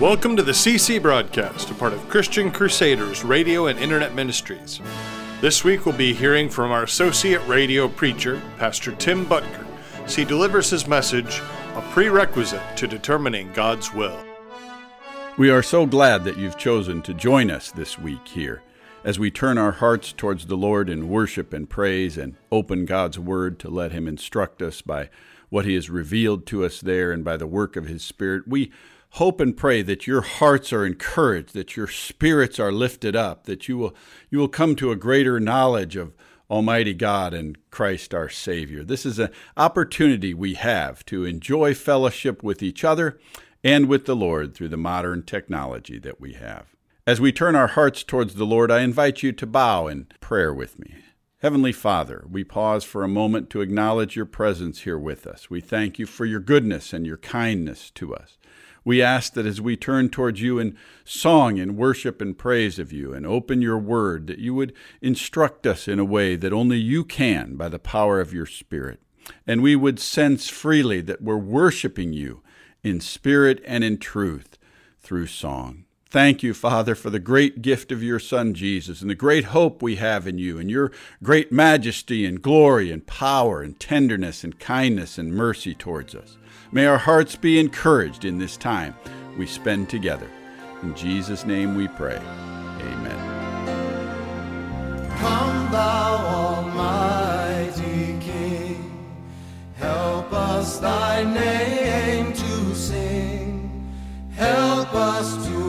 Welcome to the CC broadcast, a part of Christian Crusaders radio and internet ministries. This week we'll be hearing from our associate radio preacher, Pastor Tim Boettger, as he delivers his message, A Prerequisite to Determining God's Will. We are so glad that you've chosen to join us this week here as we turn our hearts towards the Lord in worship and praise and open God's Word to let Him instruct us by what He has revealed to us there and by the work of His Spirit. We hope and pray that your hearts are encouraged, that your spirits are lifted up, that you will you will come to a greater knowledge of Almighty God and Christ our Savior. This is an opportunity we have to enjoy fellowship with each other and with the Lord through the modern technology that we have. As we turn our hearts towards the Lord, I invite you to bow in prayer with me. Heavenly Father, we pause for a moment to acknowledge your presence here with us. We thank you for your goodness and your kindness to us. We ask that as we turn towards you in song and worship and praise of you and open your word, that you would instruct us in a way that only you can by the power of your Spirit. And we would sense freely that we're worshiping you in spirit and in truth through song. Thank you, Father, for the great gift of your Son, Jesus, and the great hope we have in you, and your great majesty and glory and power and tenderness and kindness and mercy towards us. May our hearts be encouraged in this time we spend together. In Jesus' name we pray. Amen. Come, thou Almighty King, help us thy name to sing, help us to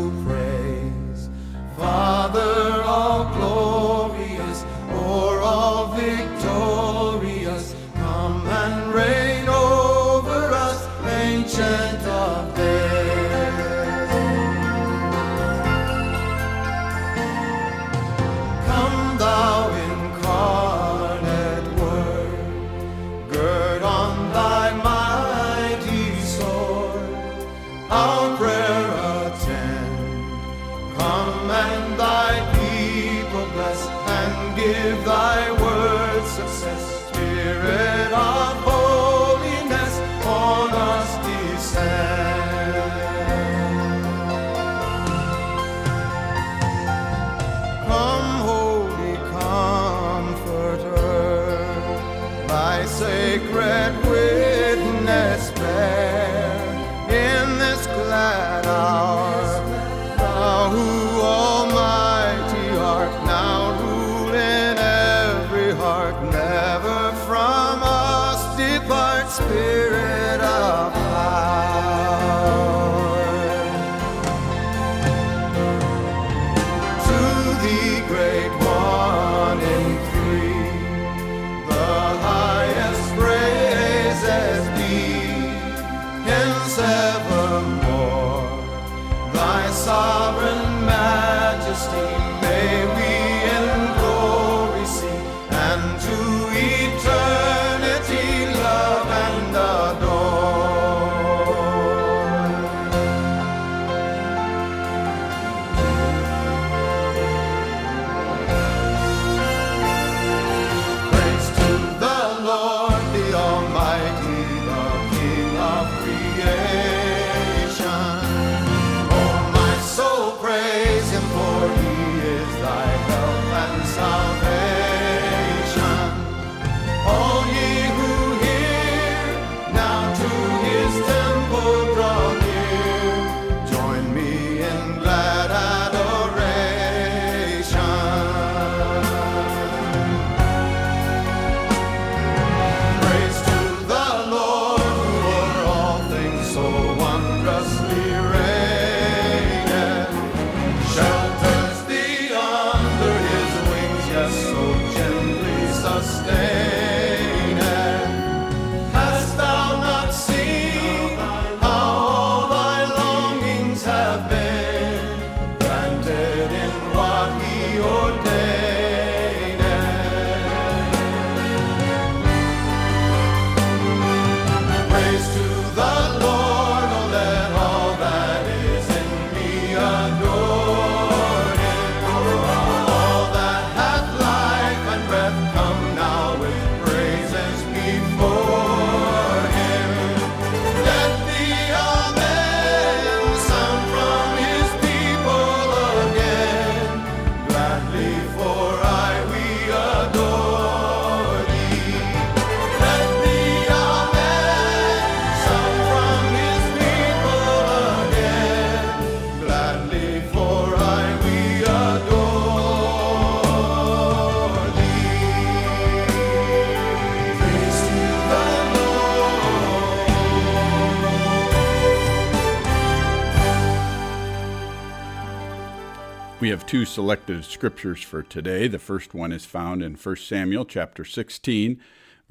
We have two selected scriptures for today. The first one is found in 1 Samuel chapter 16,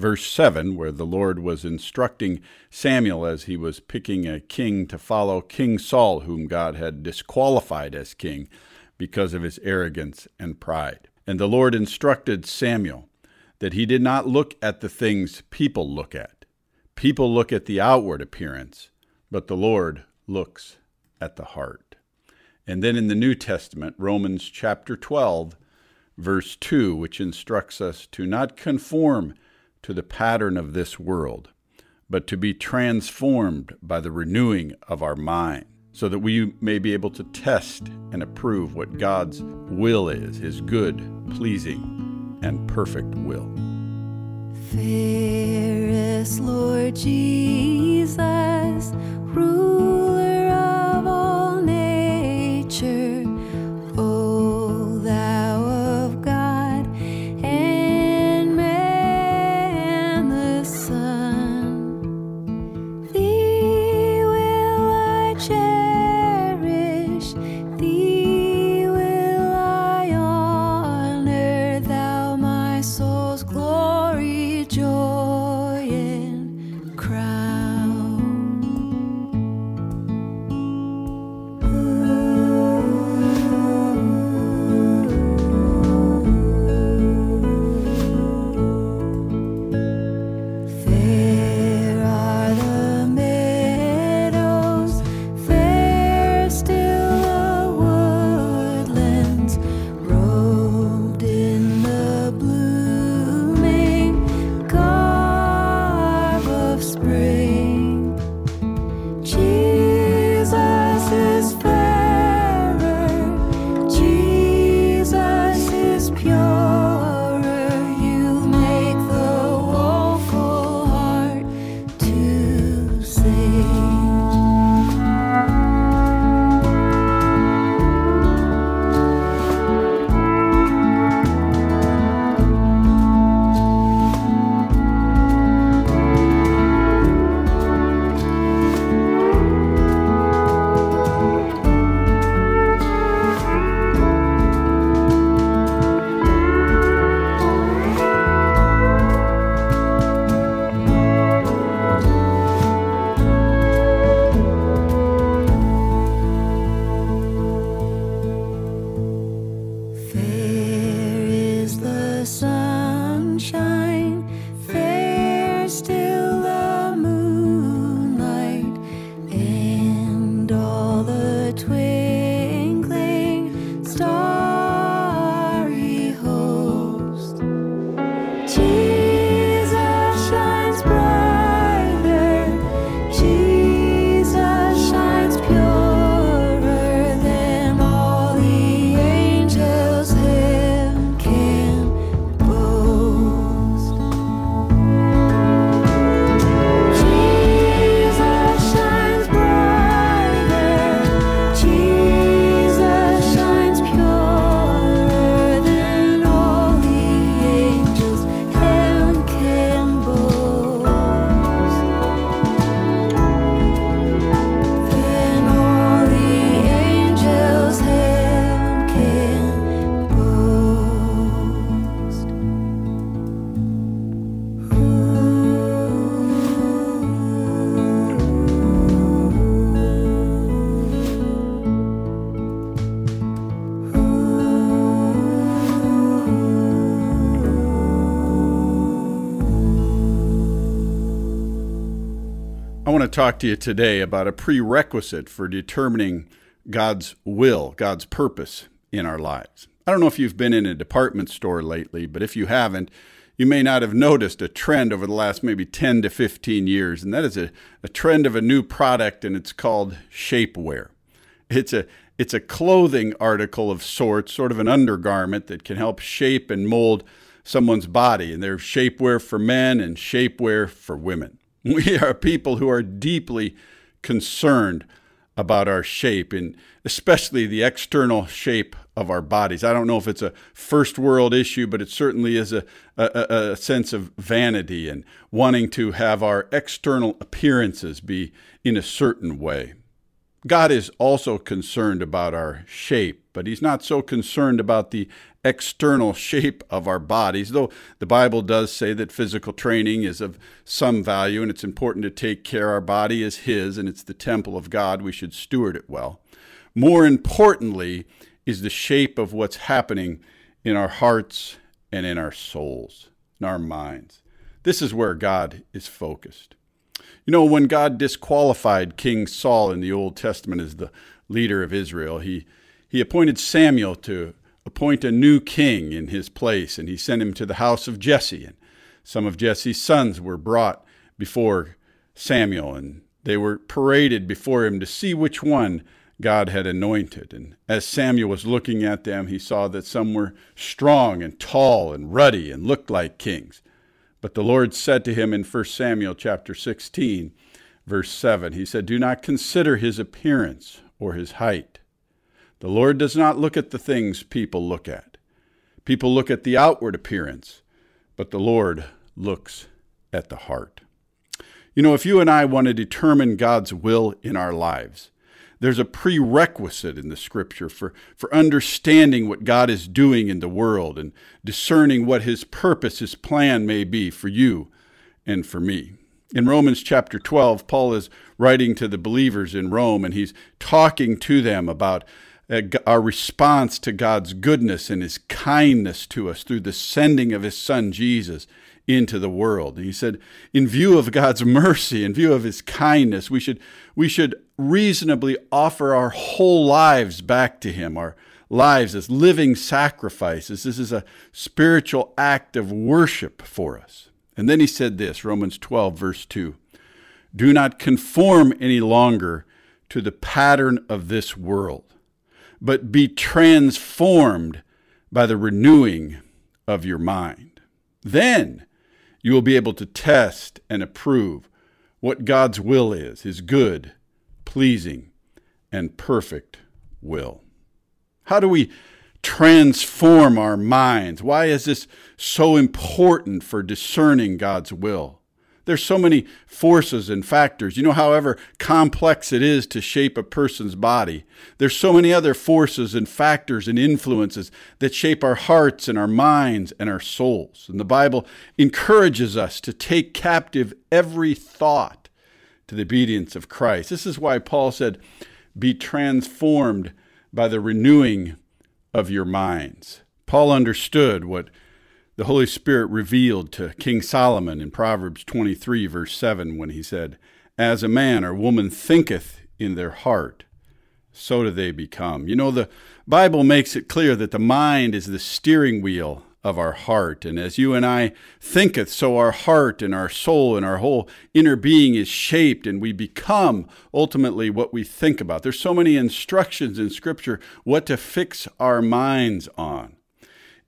verse 7, where the Lord was instructing Samuel as he was picking a king to follow King Saul, whom God had disqualified as king because of his arrogance and pride. And the Lord instructed Samuel that he did not look at the things people look at. People look at the outward appearance, but the Lord looks at the heart. And then in the New Testament, Romans chapter 12, verse 2, which instructs us to not conform to the pattern of this world, but to be transformed by the renewing of our mind, so that we may be able to test and approve what God's will is, his good, pleasing, and perfect will. Fairest talk to you today about a prerequisite for determining God's will, God's purpose in our lives. I don't know if you've been in a department store lately, but if you haven't, you may not have noticed a trend over the last maybe 10 to 15 years, and that is a, a trend of a new product, and it's called shapewear. It's a it's a clothing article of sorts, sort of an undergarment that can help shape and mold someone's body. And there's shapewear for men and shapewear for women. We are people who are deeply concerned about our shape and especially the external shape of our bodies. I don't know if it's a first world issue, but it certainly is a, a, a sense of vanity and wanting to have our external appearances be in a certain way. God is also concerned about our shape, but He's not so concerned about the external shape of our bodies, though the Bible does say that physical training is of some value and it's important to take care. Our body is His and it's the temple of God. We should steward it well. More importantly, is the shape of what's happening in our hearts and in our souls, in our minds. This is where God is focused. You know, when God disqualified King Saul in the Old Testament as the leader of Israel, he, he appointed Samuel to appoint a new king in his place, and he sent him to the house of Jesse. And some of Jesse's sons were brought before Samuel, and they were paraded before him to see which one God had anointed. And as Samuel was looking at them, he saw that some were strong and tall and ruddy and looked like kings. But the Lord said to him in 1 Samuel chapter 16, verse 7, he said, Do not consider his appearance or his height. The Lord does not look at the things people look at. People look at the outward appearance, but the Lord looks at the heart. You know, if you and I want to determine God's will in our lives, there's a prerequisite in the scripture for, for understanding what God is doing in the world and discerning what his purpose, his plan may be for you and for me. In Romans chapter 12, Paul is writing to the believers in Rome and he's talking to them about Uh, our response to God's goodness and his kindness to us through the sending of his son Jesus into the world. And he said, in view of God's mercy, in view of his kindness, we should, we should reasonably offer our whole lives back to him, our lives as living sacrifices. This is a spiritual act of worship for us. And then he said this Romans 12, verse 2 Do not conform any longer to the pattern of this world, but be transformed by the renewing of your mind. Then you will be able to test and approve what God's will is, his good, pleasing, and perfect will. How do we transform our minds? Why is this so important for discerning God's will? There's so many forces and factors. You know, however complex it is to shape a person's body, there's so many other forces and factors and influences that shape our hearts and our minds and our souls. And the Bible encourages us to take captive every thought to the obedience of Christ. This is why Paul said, Be transformed by the renewing of your minds. Paul understood what the Holy Spirit revealed to King Solomon in Proverbs 23, verse 7, when he said, As a man or woman thinketh in their heart, so do they become. You know, the Bible makes it clear that the mind is the steering wheel of our heart. And as you and I thinketh, so our heart and our soul and our whole inner being is shaped, and we become ultimately what we think about. There's so many instructions in Scripture what to fix our minds on.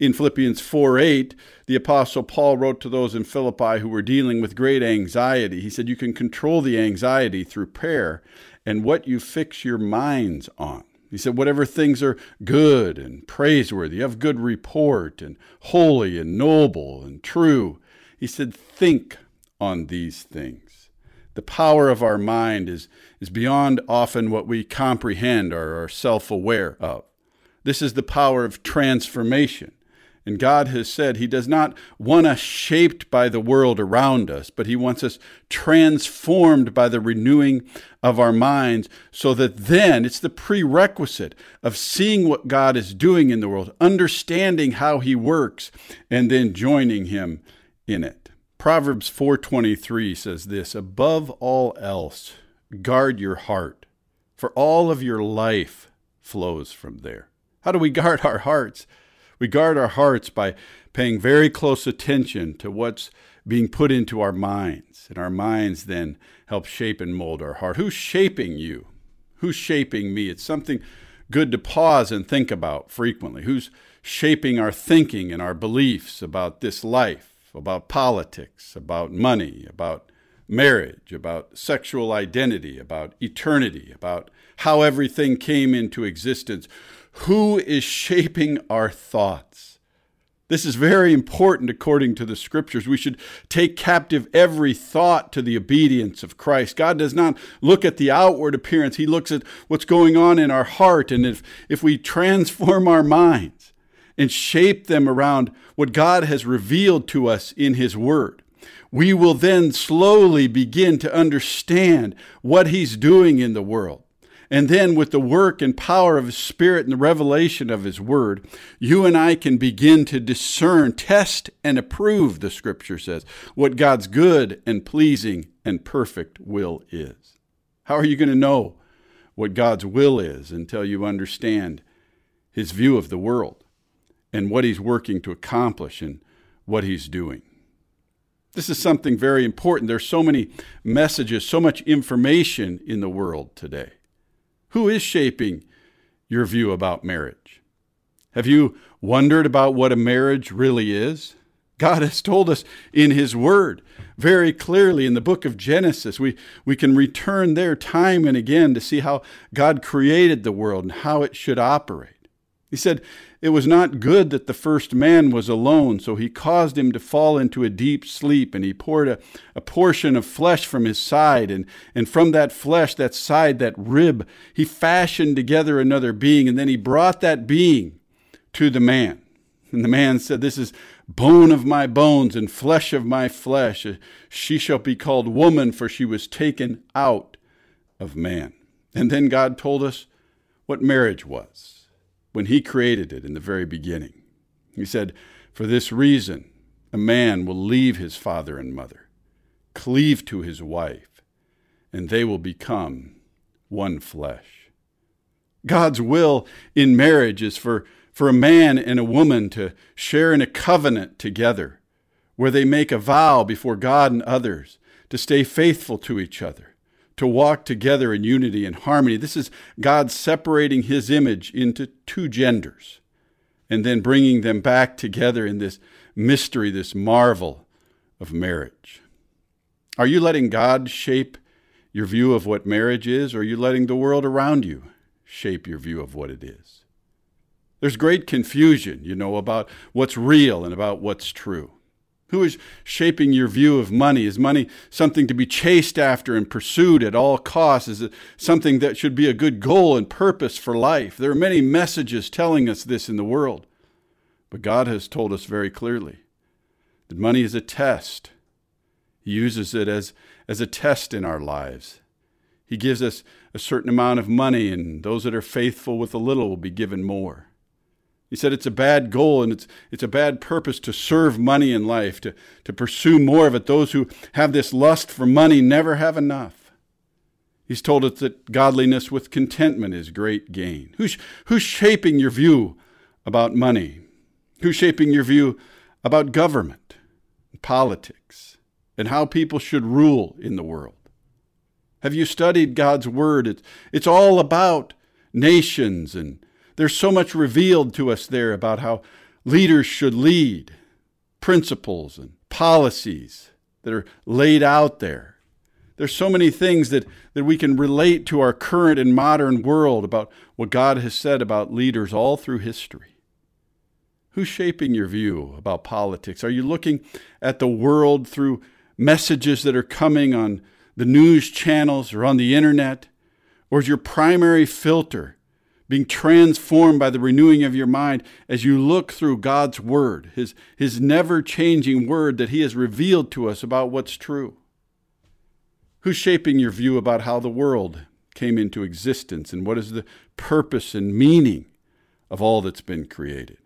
In Philippians 4 8, the Apostle Paul wrote to those in Philippi who were dealing with great anxiety. He said, You can control the anxiety through prayer and what you fix your minds on. He said, Whatever things are good and praiseworthy, of good report, and holy and noble and true, he said, Think on these things. The power of our mind is, is beyond often what we comprehend or are self aware of. This is the power of transformation. And God has said He does not want us shaped by the world around us, but He wants us transformed by the renewing of our minds so that then it's the prerequisite of seeing what God is doing in the world, understanding how He works, and then joining Him in it. Proverbs 4:23 says this, above all else, guard your heart, for all of your life flows from there. How do we guard our hearts? We guard our hearts by paying very close attention to what's being put into our minds. And our minds then help shape and mold our heart. Who's shaping you? Who's shaping me? It's something good to pause and think about frequently. Who's shaping our thinking and our beliefs about this life, about politics, about money, about marriage, about sexual identity, about eternity, about how everything came into existence? Who is shaping our thoughts? This is very important according to the scriptures. We should take captive every thought to the obedience of Christ. God does not look at the outward appearance, He looks at what's going on in our heart. And if, if we transform our minds and shape them around what God has revealed to us in His Word, we will then slowly begin to understand what He's doing in the world. And then, with the work and power of His Spirit and the revelation of His Word, you and I can begin to discern, test, and approve, the Scripture says, what God's good and pleasing and perfect will is. How are you going to know what God's will is until you understand His view of the world and what He's working to accomplish and what He's doing? This is something very important. There's so many messages, so much information in the world today. Who is shaping your view about marriage? Have you wondered about what a marriage really is? God has told us in His Word very clearly in the book of Genesis. We, we can return there time and again to see how God created the world and how it should operate. He said, It was not good that the first man was alone, so he caused him to fall into a deep sleep, and he poured a, a portion of flesh from his side, and, and from that flesh, that side, that rib, he fashioned together another being, and then he brought that being to the man. And the man said, This is bone of my bones and flesh of my flesh. She shall be called woman, for she was taken out of man. And then God told us what marriage was when he created it in the very beginning. He said, For this reason, a man will leave his father and mother, cleave to his wife, and they will become one flesh. God's will in marriage is for, for a man and a woman to share in a covenant together, where they make a vow before God and others to stay faithful to each other to walk together in unity and harmony. This is God separating his image into two genders and then bringing them back together in this mystery, this marvel of marriage. Are you letting God shape your view of what marriage is, or are you letting the world around you shape your view of what it is? There's great confusion, you know, about what's real and about what's true. Who is shaping your view of money? Is money something to be chased after and pursued at all costs? Is it something that should be a good goal and purpose for life? There are many messages telling us this in the world. But God has told us very clearly that money is a test. He uses it as, as a test in our lives. He gives us a certain amount of money, and those that are faithful with a little will be given more. He said it's a bad goal and it's, it's a bad purpose to serve money in life, to, to pursue more of it. Those who have this lust for money never have enough. He's told us that godliness with contentment is great gain. Who's, who's shaping your view about money? Who's shaping your view about government, politics, and how people should rule in the world? Have you studied God's Word? It's, it's all about nations and there's so much revealed to us there about how leaders should lead, principles and policies that are laid out there. There's so many things that, that we can relate to our current and modern world about what God has said about leaders all through history. Who's shaping your view about politics? Are you looking at the world through messages that are coming on the news channels or on the internet? Or is your primary filter being transformed by the renewing of your mind as you look through God's Word, His, His never changing Word that He has revealed to us about what's true? Who's shaping your view about how the world came into existence and what is the purpose and meaning of all that's been created?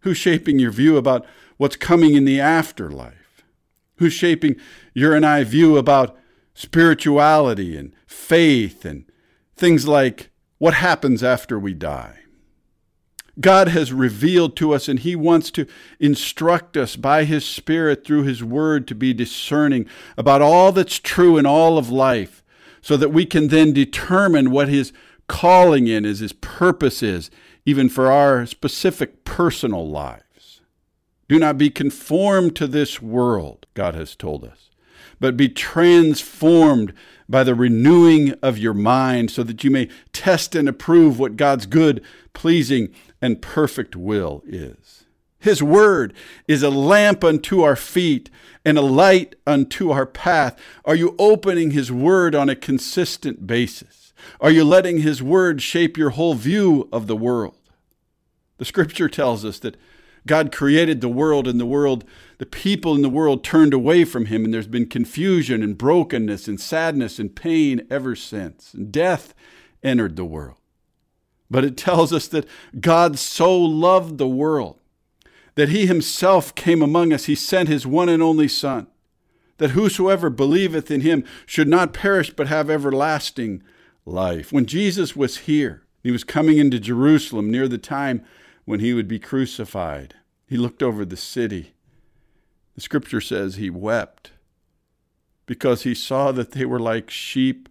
Who's shaping your view about what's coming in the afterlife? Who's shaping your and I view about spirituality and faith and things like what happens after we die. God has revealed to us, and He wants to instruct us by His Spirit through His Word to be discerning about all that's true in all of life, so that we can then determine what His calling in is, His purpose is, even for our specific personal lives. Do not be conformed to this world, God has told us, but be transformed by the renewing of your mind, so that you may test and approve what God's good, pleasing, and perfect will is. His word is a lamp unto our feet and a light unto our path. Are you opening His word on a consistent basis? Are you letting His word shape your whole view of the world? The scripture tells us that God created the world and the world, the people in the world turned away from him, and there's been confusion and brokenness and sadness and pain ever since. And death entered the world. But it tells us that God so loved the world that he himself came among us. He sent his one and only Son, that whosoever believeth in him should not perish but have everlasting life. When Jesus was here, he was coming into Jerusalem near the time when he would be crucified. He looked over the city. The scripture says he wept because he saw that they were like sheep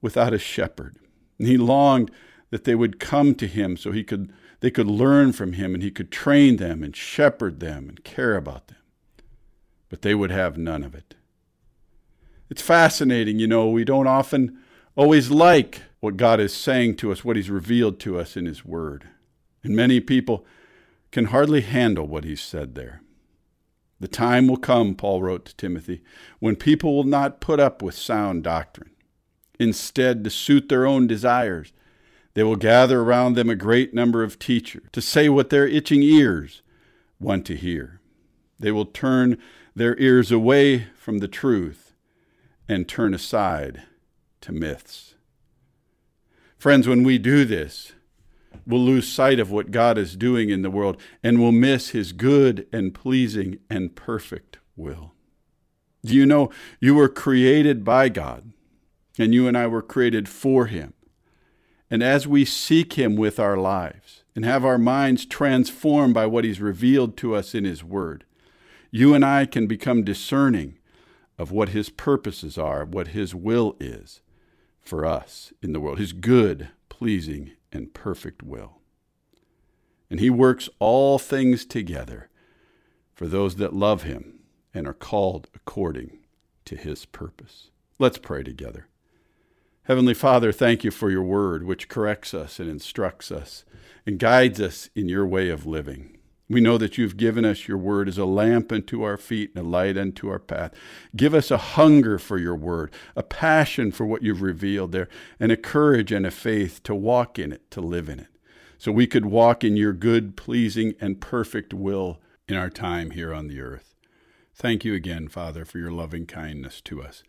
without a shepherd. And he longed that they would come to him so he could they could learn from him and he could train them and shepherd them and care about them. But they would have none of it. It's fascinating, you know, we don't often always like what God is saying to us, what he's revealed to us in his word. And many people can hardly handle what he said there. The time will come, Paul wrote to Timothy, when people will not put up with sound doctrine. Instead, to suit their own desires, they will gather around them a great number of teachers to say what their itching ears want to hear. They will turn their ears away from the truth and turn aside to myths. Friends, when we do this, we'll lose sight of what God is doing in the world and we'll miss his good and pleasing and perfect will. Do you know you were created by God and you and I were created for him? And as we seek him with our lives and have our minds transformed by what he's revealed to us in his word, you and I can become discerning of what his purposes are, what his will is for us in the world, his good, pleasing, and perfect will. And he works all things together for those that love him and are called according to his purpose. Let's pray together. Heavenly Father, thank you for your word, which corrects us and instructs us and guides us in your way of living. We know that you've given us your word as a lamp unto our feet and a light unto our path. Give us a hunger for your word, a passion for what you've revealed there, and a courage and a faith to walk in it, to live in it, so we could walk in your good, pleasing, and perfect will in our time here on the earth. Thank you again, Father, for your loving kindness to us.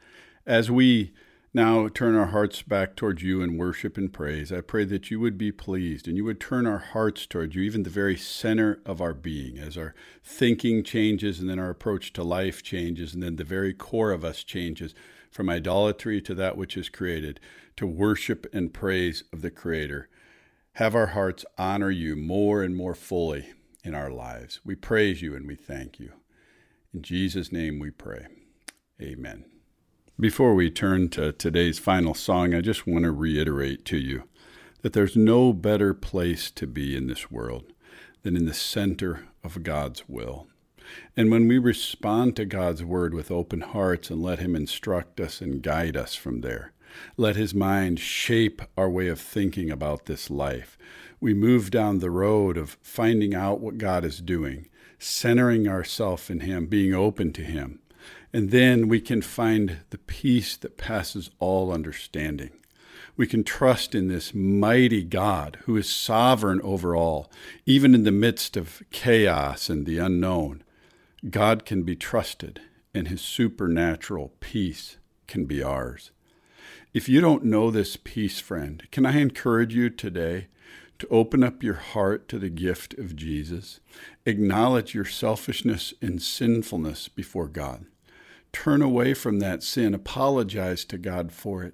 As we now turn our hearts back towards you in worship and praise. I pray that you would be pleased and you would turn our hearts towards you, even the very center of our being, as our thinking changes and then our approach to life changes, and then the very core of us changes from idolatry to that which is created, to worship and praise of the Creator. Have our hearts honor you more and more fully in our lives. We praise you and we thank you. In Jesus' name we pray. Amen. Before we turn to today's final song, I just want to reiterate to you that there's no better place to be in this world than in the center of God's will. And when we respond to God's word with open hearts and let Him instruct us and guide us from there, let His mind shape our way of thinking about this life, we move down the road of finding out what God is doing, centering ourselves in Him, being open to Him and then we can find the peace that passes all understanding. We can trust in this mighty God who is sovereign over all, even in the midst of chaos and the unknown. God can be trusted, and his supernatural peace can be ours. If you don't know this peace, friend, can I encourage you today to open up your heart to the gift of Jesus? Acknowledge your selfishness and sinfulness before God turn away from that sin, apologize to God for it,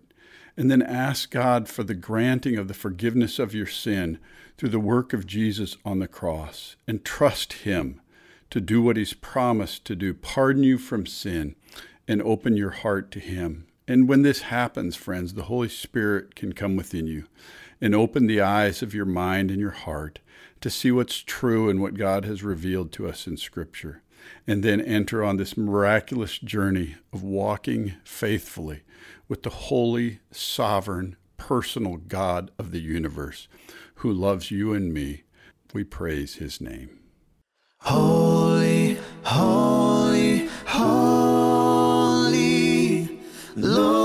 and then ask God for the granting of the forgiveness of your sin through the work of Jesus on the cross, and trust Him to do what He's promised to do pardon you from sin and open your heart to Him. And when this happens, friends, the Holy Spirit can come within you and open the eyes of your mind and your heart to see what's true and what God has revealed to us in Scripture and then enter on this miraculous journey of walking faithfully with the holy, sovereign, personal God of the universe who loves you and me. We praise his name. Holy, holy, holy, Lord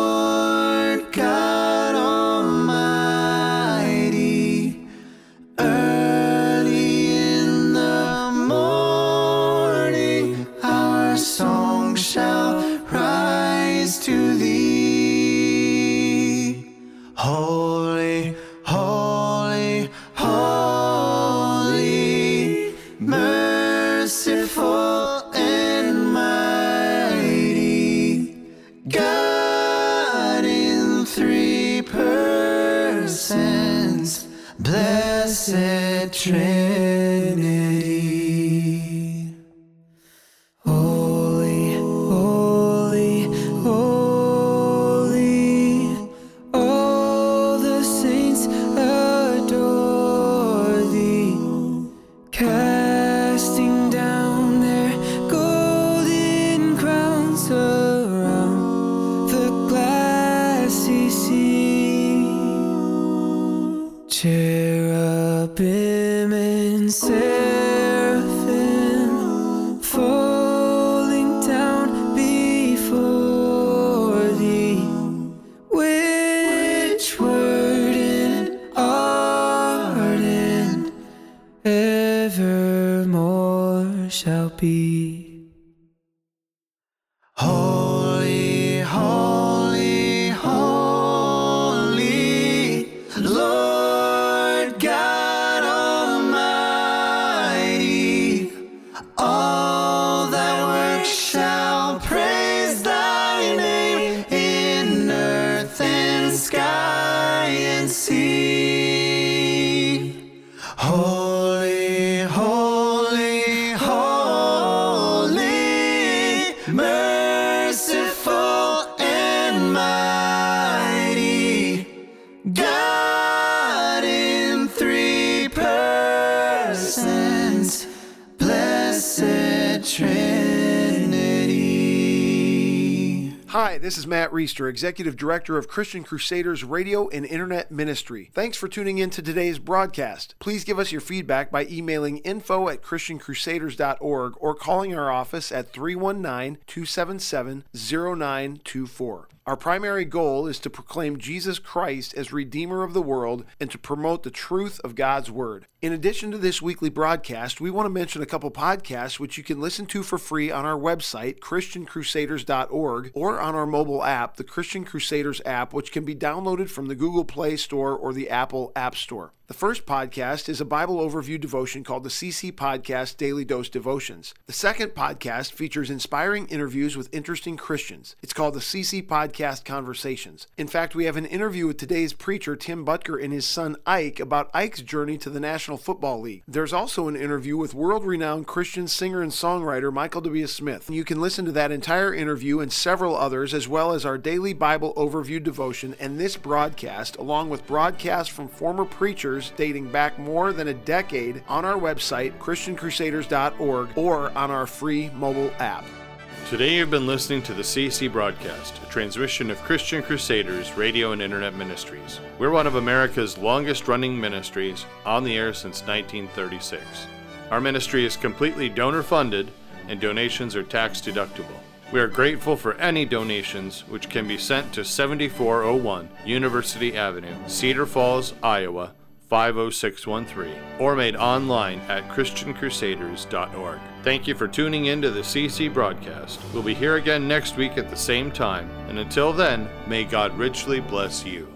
Hi, this is Matt Reister, Executive Director of Christian Crusaders Radio and Internet Ministry. Thanks for tuning in to today's broadcast. Please give us your feedback by emailing info at christiancrusaders.org or calling our office at 319 277 0924. Our primary goal is to proclaim Jesus Christ as Redeemer of the world and to promote the truth of God's Word. In addition to this weekly broadcast, we want to mention a couple podcasts which you can listen to for free on our website, ChristianCrusaders.org, or on our mobile app, the Christian Crusaders app, which can be downloaded from the Google Play Store or the Apple App Store. The first podcast is a Bible overview devotion called the CC Podcast Daily Dose Devotions. The second podcast features inspiring interviews with interesting Christians. It's called the CC Podcast Conversations. In fact, we have an interview with today's preacher, Tim Boettger, and his son Ike about Ike's journey to the National Football League. There's also an interview with world renowned Christian singer and songwriter Michael W. Smith. You can listen to that entire interview and several others, as well as our daily Bible overview devotion and this broadcast, along with broadcasts from former preachers dating back more than a decade on our website, ChristianCrusaders.org, or on our free mobile app. Today you've been listening to the CC broadcast, a transmission of Christian Crusaders radio and internet ministries. We're one of America's longest running ministries, on the air since 1936. Our ministry is completely donor funded and donations are tax deductible. We are grateful for any donations which can be sent to 7401 University Avenue, Cedar Falls, Iowa 50613 or made online at christiancrusaders.org. Thank you for tuning in to the CC broadcast. We'll be here again next week at the same time, and until then, may God richly bless you.